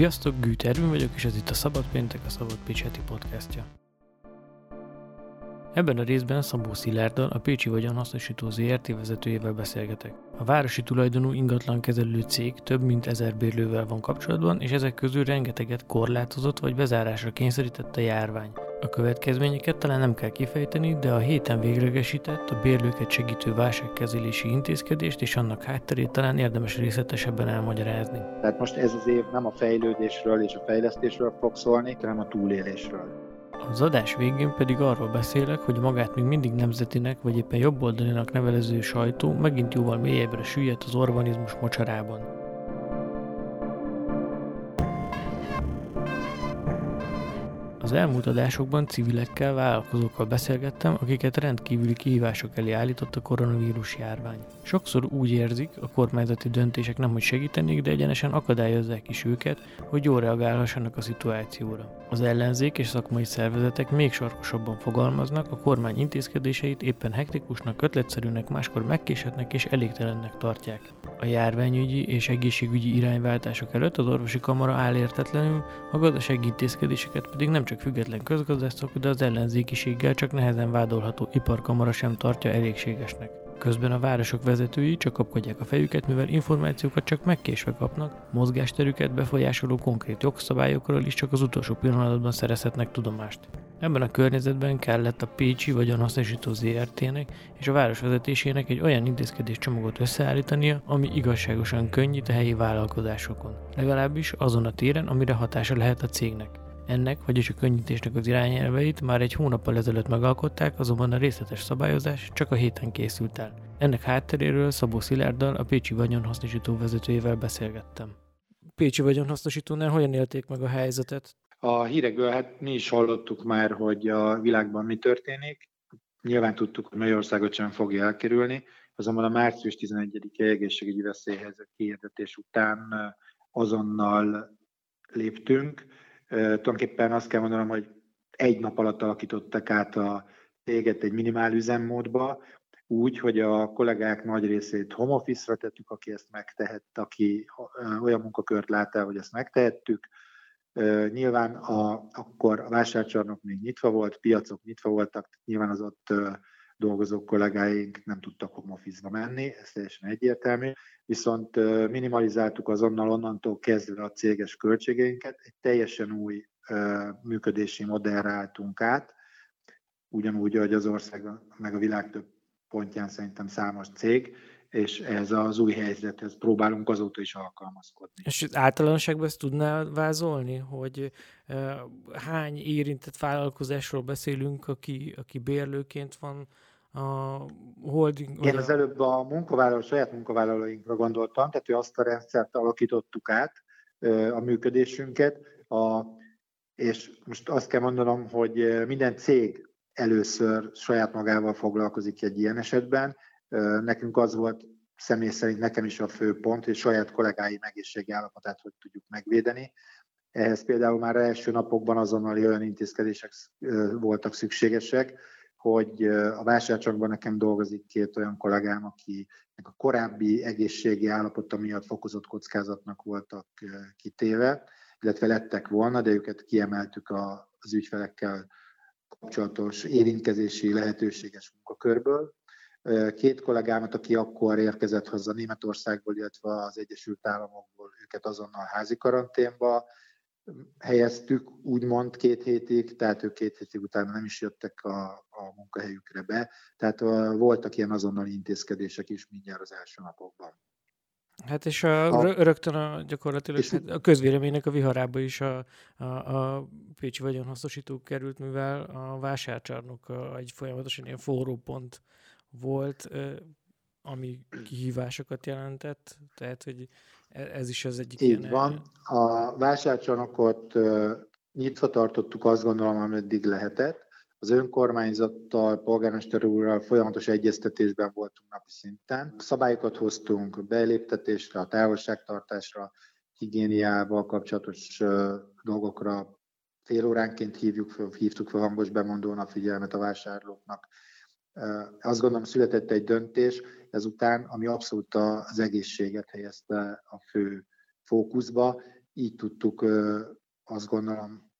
Sziasztok, Gűt Ervin vagyok, és ez itt a Szabad Péntek, a Szabad Pécs podcastja. Ebben a részben Szabó Szilárddal, a Pécsi Vagyonhasznosító ZRT vezetőjével beszélgetek. A városi tulajdonú ingatlan kezelő cég több mint ezer bérlővel van kapcsolatban, és ezek közül rengeteget korlátozott vagy bezárásra kényszerített a járvány. A következményeket talán nem kell kifejteni, de a héten véglegesített a bérlőket segítő válságkezelési intézkedést és annak hátterét talán érdemes részletesebben elmagyarázni. Tehát most ez az év nem a fejlődésről és a fejlesztésről fog szólni, hanem a túlélésről. Az adás végén pedig arról beszélek, hogy magát még mindig nemzetinek vagy éppen jobboldalinak nevelező sajtó megint jóval mélyebbre süllyedt az urbanizmus mocsarában. Az elmúlt adásokban civilekkel, vállalkozókkal beszélgettem, akiket rendkívüli kihívások elé állított a koronavírus járvány. Sokszor úgy érzik, a kormányzati döntések nem hogy segítenék, de egyenesen akadályozzák is őket, hogy jól reagálhassanak a szituációra. Az ellenzék és szakmai szervezetek még sarkosabban fogalmaznak, a kormány intézkedéseit éppen hektikusnak, ötletszerűnek, máskor megkéshetnek és elégtelennek tartják. A járványügyi és egészségügyi irányváltások előtt az orvosi kamara áll értetlenül, a gazdasági intézkedéseket pedig nem csak független közgazdászok, de az ellenzékiséggel csak nehezen vádolható iparkamara sem tartja elégségesnek. Közben a városok vezetői csak kapkodják a fejüket, mivel információkat csak megkésve kapnak, mozgásterüket befolyásoló konkrét jogszabályokról is csak az utolsó pillanatban szerezhetnek tudomást. Ebben a környezetben kellett a Pécsi vagyonhasznosító ZRT-nek és a város vezetésének egy olyan intézkedés csomagot összeállítania, ami igazságosan könnyít a helyi vállalkozásokon. Legalábbis azon a téren, amire hatása lehet a cégnek. Ennek, vagyis a könnyítésnek az irányelveit már egy hónappal ezelőtt megalkották, azonban a részletes szabályozás csak a héten készült el. Ennek hátteréről Szabó Szilárddal, a Pécsi vagyonhasznosító vezetőjével beszélgettem. Pécsi vagyonhasznosítónál hogyan élték meg a helyzetet? A hírekből hát mi is hallottuk már, hogy a világban mi történik. Nyilván tudtuk, hogy Magyarországot sem fogja elkerülni, azonban a március 11-i egészségügyi veszélyhelyzet kiirdetés után azonnal léptünk. Tulajdonképpen azt kell mondanom, hogy egy nap alatt alakítottak át a céget egy minimál üzemmódba, úgy, hogy a kollégák nagy részét home office-ra tettük, aki ezt megtehett, aki olyan munkakört lát el, hogy ezt megtehettük, Nyilván a, akkor a vásárcsarnok még nyitva volt, piacok nyitva voltak, nyilván az ott dolgozó kollégáink nem tudtak home office menni, ez teljesen egyértelmű, viszont minimalizáltuk azonnal onnantól kezdve a céges költségeinket, egy teljesen új működési modellre álltunk át, ugyanúgy, hogy az ország meg a világ több pontján szerintem számos cég, és ez az új helyzethez próbálunk azóta is alkalmazkodni. És általánosságban ezt tudná vázolni, hogy hány érintett vállalkozásról beszélünk, aki, aki bérlőként van a holding? Én az előbb a munkavállaló, saját munkavállalóinkra gondoltam, tehát hogy azt a rendszert alakítottuk át, a működésünket, a, és most azt kell mondanom, hogy minden cég először saját magával foglalkozik egy ilyen esetben, Nekünk az volt személy szerint nekem is a fő pont, hogy saját kollégái egészségi állapotát hogy tudjuk megvédeni. Ehhez például már első napokban azonnali olyan intézkedések voltak szükségesek, hogy a vásárcsakban nekem dolgozik két olyan kollégám, akinek a korábbi egészségi állapota miatt fokozott kockázatnak voltak kitéve, illetve lettek volna, de őket kiemeltük az ügyfelekkel kapcsolatos érintkezési lehetőséges munkakörből, Két kollégámat, aki akkor érkezett haza Németországból, illetve az Egyesült Államokból, őket azonnal házi karanténba helyeztük, úgymond két hétig, tehát ők két hétig utána nem is jöttek a, a munkahelyükre be. Tehát voltak ilyen azonnali intézkedések is mindjárt az első napokban. Hát és a, a, rögtön a, gyakorlatilag és, hát a közvéleménynek a viharába is a, a, a Pécsi vagyonhasznosító került, mivel a vásárcsarnok egy folyamatosan ilyen forró pont volt, ami kihívásokat jelentett, tehát hogy ez is az egyik Így ilyen... van. A vásárcsarnokot nyitva tartottuk azt gondolom, ameddig lehetett. Az önkormányzattal, polgármester úrral folyamatos egyeztetésben voltunk napi szinten. Szabályokat hoztunk beléptetésre, a távolságtartásra, higiéniával kapcsolatos dolgokra. Fél óránként hívjuk föl, hívtuk fel hangos bemondón a figyelmet a vásárlóknak azt gondolom született egy döntés ezután, ami abszolút az egészséget helyezte a fő fókuszba, így tudtuk azt gondolom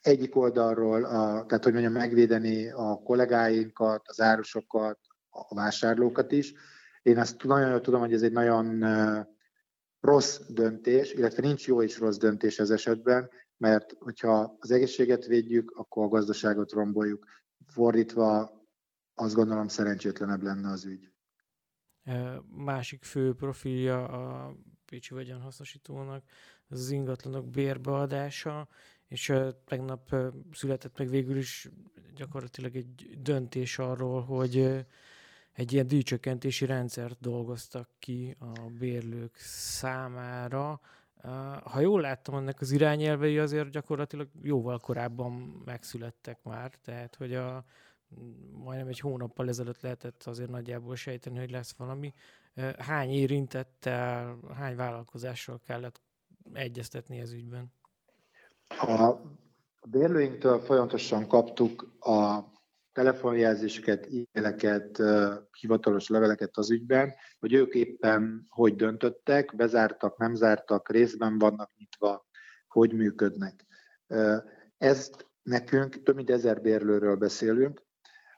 egyik oldalról, a, tehát hogy mondjam, megvédeni a kollégáinkat, az árusokat, a vásárlókat is. Én azt nagyon jól tudom, hogy ez egy nagyon rossz döntés, illetve nincs jó és rossz döntés ez esetben, mert hogyha az egészséget védjük, akkor a gazdaságot romboljuk. Fordítva azt gondolom szerencsétlenebb lenne az ügy. Másik fő profilja a Pécsi vagyonhasznosítónak az ingatlanok bérbeadása, és tegnap született meg végül is gyakorlatilag egy döntés arról, hogy egy ilyen díjcsökkentési rendszert dolgoztak ki a bérlők számára. Ha jól láttam, ennek az irányelvei azért gyakorlatilag jóval korábban megszülettek már, tehát hogy a majdnem egy hónappal ezelőtt lehetett azért nagyjából sejteni, hogy lesz valami. Hány érintettel, hány vállalkozással kellett egyeztetni ez ügyben? A bérlőinktől folyamatosan kaptuk a telefonjelzéseket, e-maileket, hivatalos leveleket az ügyben, hogy ők éppen hogy döntöttek, bezártak, nem zártak, részben vannak nyitva, hogy működnek. Ezt nekünk több mint ezer bérlőről beszélünk,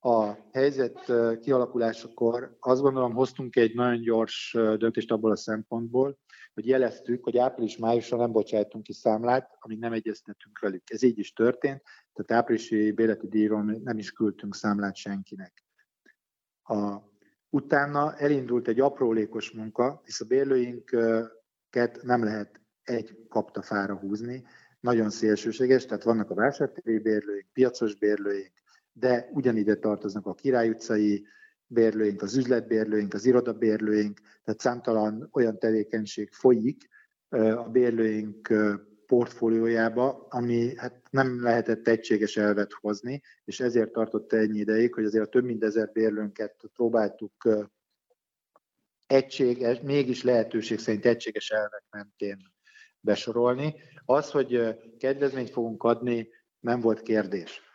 a helyzet kialakulásakor azt gondolom hoztunk egy nagyon gyors döntést abból a szempontból, hogy jeleztük, hogy április-májusra nem bocsájtunk ki számlát, amíg nem egyeztetünk velük. Ez így is történt, tehát áprilisi béleti díjról nem is küldtünk számlát senkinek. A, utána elindult egy aprólékos munka, hisz a bérlőinket nem lehet egy kaptafára húzni, nagyon szélsőséges, tehát vannak a vásártéri bérlőink, piacos bérlőink, de ugyanide tartoznak a Király utcai bérlőink, az üzletbérlőink, az irodabérlőink, tehát számtalan olyan tevékenység folyik a bérlőink portfóliójába, ami hát nem lehetett egységes elvet hozni, és ezért tartott ennyi ideig, hogy azért a több mint ezer bérlőnket próbáltuk egységes, mégis lehetőség szerint egységes elvek mentén besorolni. Az, hogy kedvezményt fogunk adni, nem volt kérdés.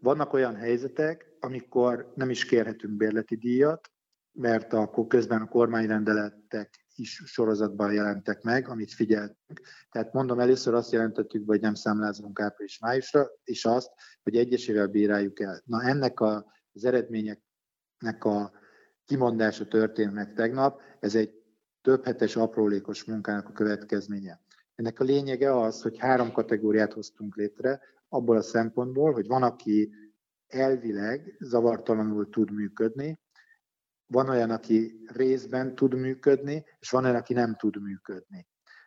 Vannak olyan helyzetek, amikor nem is kérhetünk bérleti díjat, mert akkor közben a kormányrendeletek is sorozatban jelentek meg, amit figyeltünk. Tehát mondom, először azt jelentettük hogy nem számlázunk április-májusra, és azt, hogy egyesével bíráljuk el. Na ennek a, az eredményeknek a kimondása történt meg tegnap, ez egy több hetes aprólékos munkának a következménye. Ennek a lényege az, hogy három kategóriát hoztunk létre, abból a szempontból, hogy van, aki elvileg zavartalanul tud működni, van olyan, aki részben tud működni, és van olyan, aki nem tud működni.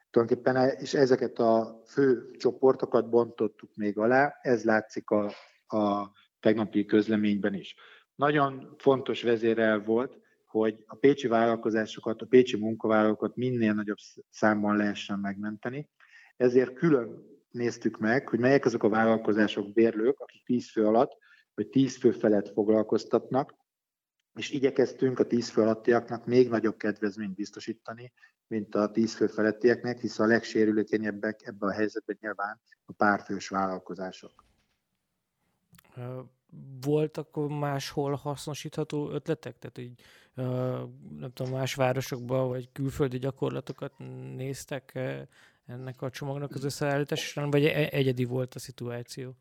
Tulajdonképpen, e, és ezeket a fő csoportokat bontottuk még alá, ez látszik a, a tegnapi közleményben is. Nagyon fontos vezérel volt, hogy a pécsi vállalkozásokat, a pécsi munkavállalókat minél nagyobb számban lehessen megmenteni. Ezért külön néztük meg, hogy melyek azok a vállalkozások, bérlők, akik 10 fő alatt vagy 10 fő felett foglalkoztatnak, és igyekeztünk a 10 fő alattiaknak még nagyobb kedvezményt biztosítani, mint a 10 fő felettieknek, hiszen a legsérülékenyebbek ebben a helyzetben nyilván a párfős vállalkozások. Voltak máshol hasznosítható ötletek? Tehát így, nem tudom, más városokban vagy külföldi gyakorlatokat néztek ennek a csomagnak az összeállításán, vagy e-, egyedi volt a szituáció?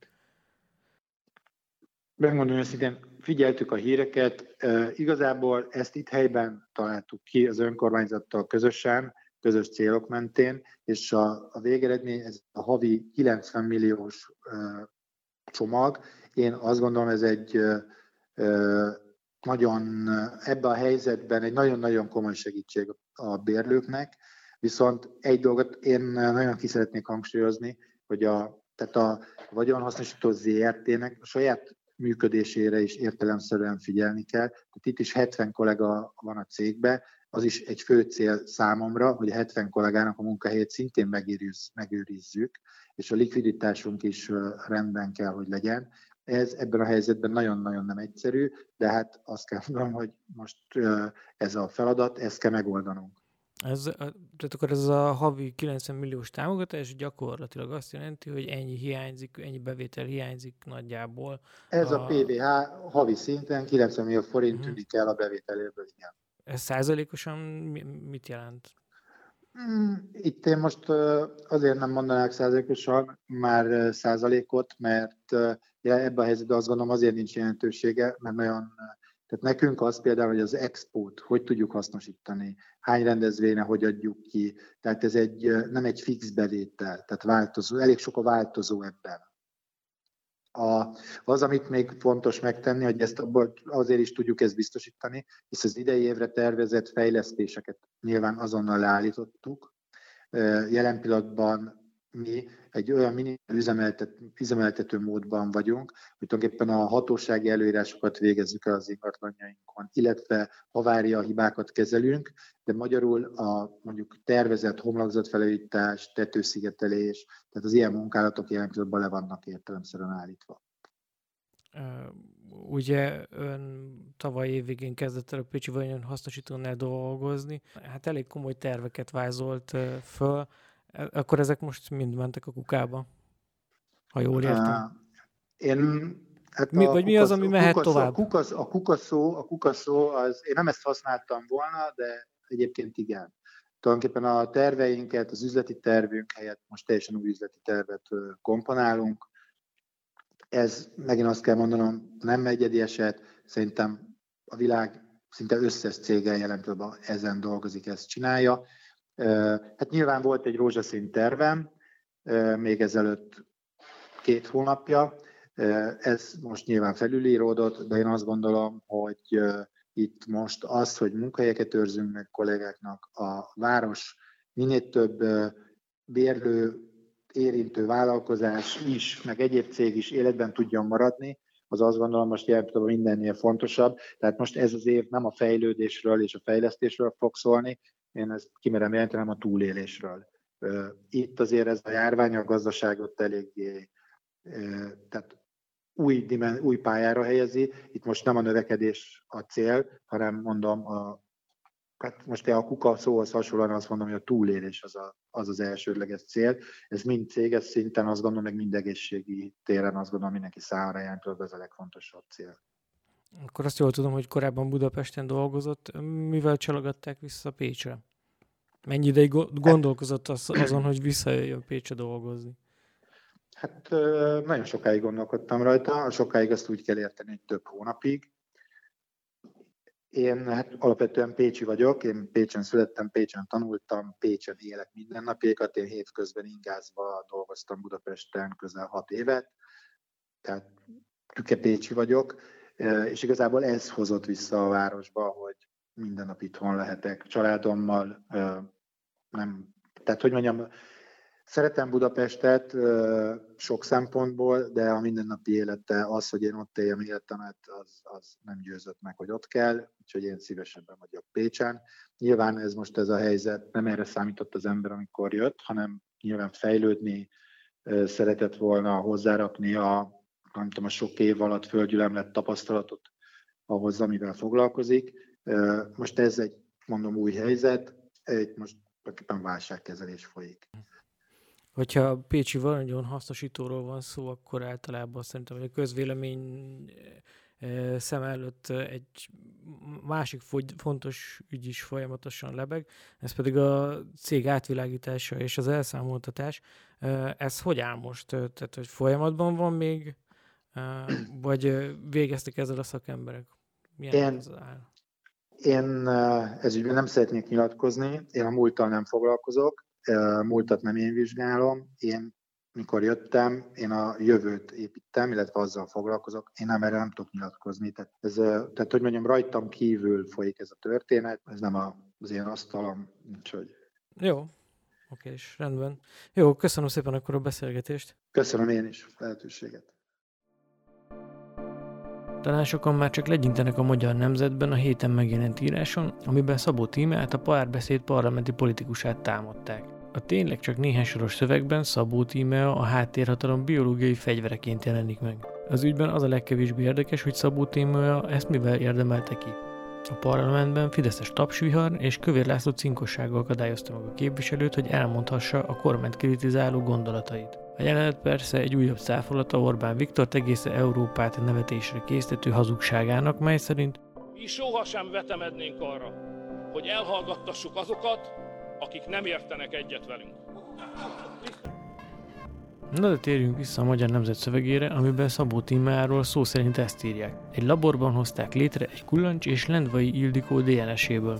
Megmondom őszintén, figyeltük a híreket, igazából ezt itt helyben találtuk ki az önkormányzattal közösen, közös célok mentén, és a, a végeredmény ez a havi 90 milliós csomag. Én azt gondolom, ez egy nagyon, ebben a helyzetben egy nagyon-nagyon komoly segítség a bérlőknek, Viszont egy dolgot én nagyon ki szeretnék hangsúlyozni, hogy a, tehát a vagyonhasznosító ZRT-nek a saját működésére is értelemszerűen figyelni kell. Tehát itt is 70 kollega van a cégbe, az is egy fő cél számomra, hogy a 70 kollégának a munkahelyét szintén megőriz, megőrizzük, és a likviditásunk is rendben kell, hogy legyen. Ez ebben a helyzetben nagyon-nagyon nem egyszerű, de hát azt kell mondanom, hogy most ez a feladat, ezt kell megoldanunk. Ez, tehát akkor ez a havi 90 milliós támogatás gyakorlatilag azt jelenti, hogy ennyi hiányzik, ennyi bevétel hiányzik nagyjából. Ez a, a PVH havi szinten 90 millió forint uh-huh. tűnik el a bevételéből, igen. Ez százalékosan mit jelent? Hmm, itt én most azért nem mondanák százalékosan már százalékot, mert ebben a helyzetben azt gondolom azért nincs jelentősége, mert nagyon tehát nekünk az például, hogy az expót hogy tudjuk hasznosítani, hány rendezvényre hogy adjuk ki, tehát ez egy, nem egy fix bevétel, tehát változó, elég sok a változó ebben. A, az, amit még fontos megtenni, hogy ezt azért is tudjuk ezt biztosítani, hisz az idei évre tervezett fejlesztéseket nyilván azonnal leállítottuk. Jelen pillanatban mi egy olyan mini üzemeltet, üzemeltető módban vagyunk, hogy tulajdonképpen a hatósági előírásokat végezzük el az ingatlanjainkon, illetve havária hibákat kezelünk, de magyarul a mondjuk tervezett homlokzatfelújítás, tetőszigetelés, tehát az ilyen munkálatok jelen pillanatban le vannak értelemszerűen állítva. Ugye ön tavaly évvégén kezdett el a Pécsi Vajon hasznosítónál dolgozni. Hát elég komoly terveket vázolt föl. E, akkor ezek most mind mentek a kukába? Ha jól értem. Én Hát mi, vagy kukasz, mi az, ami mehet a tovább? A, kukasz, a, kukaszó, a kukaszó, az, én nem ezt használtam volna, de egyébként igen. Tulajdonképpen a terveinket, az üzleti tervünk helyett most teljesen új üzleti tervet komponálunk. Ez megint azt kell mondanom, nem egyedi eset, szerintem a világ szinte összes céggel jelen ezen dolgozik, ezt csinálja. Hát nyilván volt egy rózsaszín tervem, még ezelőtt két hónapja, ez most nyilván felülíródott, de én azt gondolom, hogy itt most az, hogy munkahelyeket őrzünk meg kollégáknak, a város minél több bérlő, érintő vállalkozás is, meg egyéb cég is életben tudjon maradni, az azt gondolom most jelen mindennél fontosabb. Tehát most ez az év nem a fejlődésről és a fejlesztésről fog szólni, én ezt kimerem jelenteni, a túlélésről. Itt azért ez a járvány a gazdaságot eléggé, tehát új, dimen, új pályára helyezi. Itt most nem a növekedés a cél, hanem mondom, a, hát most a kuka szóhoz hasonlóan azt mondom, hogy a túlélés az a, az, az elsődleges cél. Ez mind céges szinten, azt gondolom, meg mind egészségi téren azt gondolom, mindenki számára jelentőleg az a legfontosabb cél. Akkor azt jól tudom, hogy korábban Budapesten dolgozott. Mivel csalogatták vissza Pécsre? Mennyi ideig gondolkozott az, azon, hogy visszajöjjön Pécsre dolgozni? Hát nagyon sokáig gondolkodtam rajta, sokáig azt úgy kell érteni, hogy több hónapig. Én hát alapvetően Pécsi vagyok, én Pécsen születtem, Pécsen tanultam, Pécsen élek mindennapjékat, én hétközben ingázva dolgoztam Budapesten közel hat évet, tehát tüke Pécsi vagyok, és igazából ez hozott vissza a városba, hogy minden nap itthon lehetek családommal, nem, tehát hogy mondjam, Szeretem Budapestet sok szempontból, de a mindennapi élete az, hogy én ott éljem életemet, az, az nem győzött meg, hogy ott kell, úgyhogy én szívesebben vagyok Pécsen. Nyilván ez most ez a helyzet, nem erre számított az ember, amikor jött, hanem nyilván fejlődni szeretett volna hozzárakni a, nem tudom, a sok év alatt földgyülemlett tapasztalatot ahhoz, amivel foglalkozik. Most ez egy, mondom, új helyzet, egy most tulajdonképpen válságkezelés folyik. Hogyha Pécsi Varanyon hasznosítóról van szó, akkor általában szerintem, hogy a közvélemény szem előtt egy másik fontos ügy is folyamatosan lebeg, ez pedig a cég átvilágítása és az elszámoltatás. Ez hogy áll most? Tehát, hogy folyamatban van még, vagy végeztek ezzel a szakemberek? Milyen én, az áll? Én ezügyben nem szeretnék nyilatkozni, én a múlttal nem foglalkozok, múltat nem én vizsgálom, én mikor jöttem, én a jövőt építem, illetve azzal foglalkozok, én nem erre nem tudok nyilatkozni. Tehát, ez, tehát hogy mondjam, rajtam kívül folyik ez a történet, ez nem az én asztalom, úgyhogy... Jó, oké, és rendben. Jó, köszönöm szépen akkor a beszélgetést. Köszönöm én is a lehetőséget. Talán sokan már csak legyintenek a magyar nemzetben a héten megjelent íráson, amiben Szabó Tímeát a párbeszéd parlamenti politikusát támadták. A tényleg csak néhány soros szövegben Szabó Tímea a háttérhatalom biológiai fegyvereként jelenik meg. Az ügyben az a legkevésbé érdekes, hogy Szabó Tímea ezt mivel érdemelte ki. A parlamentben Fideszes tapsvihar és Kövér László cinkossággal akadályozta meg a képviselőt, hogy elmondhassa a kormányt kritizáló gondolatait. A jelenet persze egy újabb száfolata Orbán Viktor egész Európát nevetésre készítő hazugságának, mely szerint mi sohasem vetemednénk arra, hogy elhallgattassuk azokat, akik nem értenek egyet velünk. Na de térjünk vissza a Magyar Nemzet szövegére, amiben Szabó Tímáról szó szerint ezt írják. Egy laborban hozták létre egy kullancs és Lendvai Ildikó DNS-éből.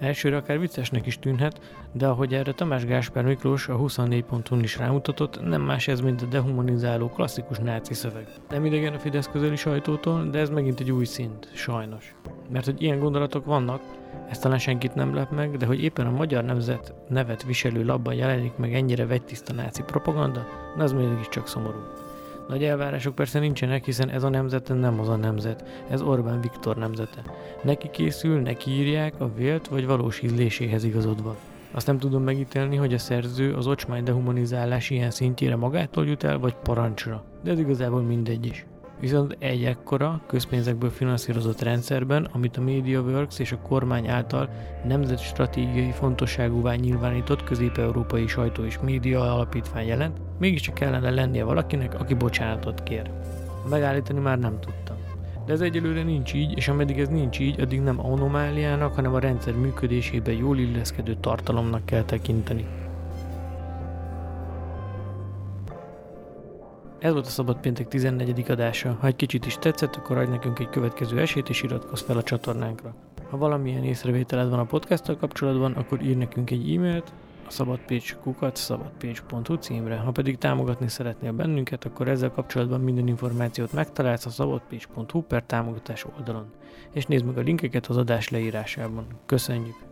Elsőre akár viccesnek is tűnhet, de ahogy erre Tamás Gáspár Miklós a 24.hu-n is rámutatott, nem más ez, mint a dehumanizáló klasszikus náci szöveg. Nem idegen a Fidesz közeli sajtótól, de ez megint egy új szint, sajnos. Mert hogy ilyen gondolatok vannak, ez talán senkit nem lep meg, de hogy éppen a magyar nemzet nevet viselő labban jelenik meg ennyire vegytiszta náci propaganda, az mégis csak szomorú. Nagy elvárások persze nincsenek, hiszen ez a nemzet nem az a nemzet, ez Orbán Viktor nemzete. Neki készül, neki írják a vélt vagy valós ízléséhez igazodva. Azt nem tudom megítélni, hogy a szerző az ocsmány dehumanizálás ilyen szintjére magától jut el, vagy parancsra. De ez igazából mindegy is. Viszont egy ekkora, közpénzekből finanszírozott rendszerben, amit a MediaWorks és a kormány által nemzetstratégiai fontosságúvá nyilvánított közép-európai sajtó és média alapítvány jelent, mégiscsak kellene lennie valakinek, aki bocsánatot kér. Megállítani már nem tudtam. De ez egyelőre nincs így, és ameddig ez nincs így, addig nem anomáliának, hanem a rendszer működésében jól illeszkedő tartalomnak kell tekinteni. Ez volt a Szabad Péntek 14. adása. Ha egy kicsit is tetszett, akkor adj nekünk egy következő esélyt és iratkozz fel a csatornánkra. Ha valamilyen észrevételed van a podcasttal kapcsolatban, akkor ír nekünk egy e-mailt a szabadpécs.kukat címre. Ha pedig támogatni szeretnél bennünket, akkor ezzel kapcsolatban minden információt megtalálsz a szabadpécs.hu per támogatás oldalon. És nézd meg a linkeket az adás leírásában. Köszönjük!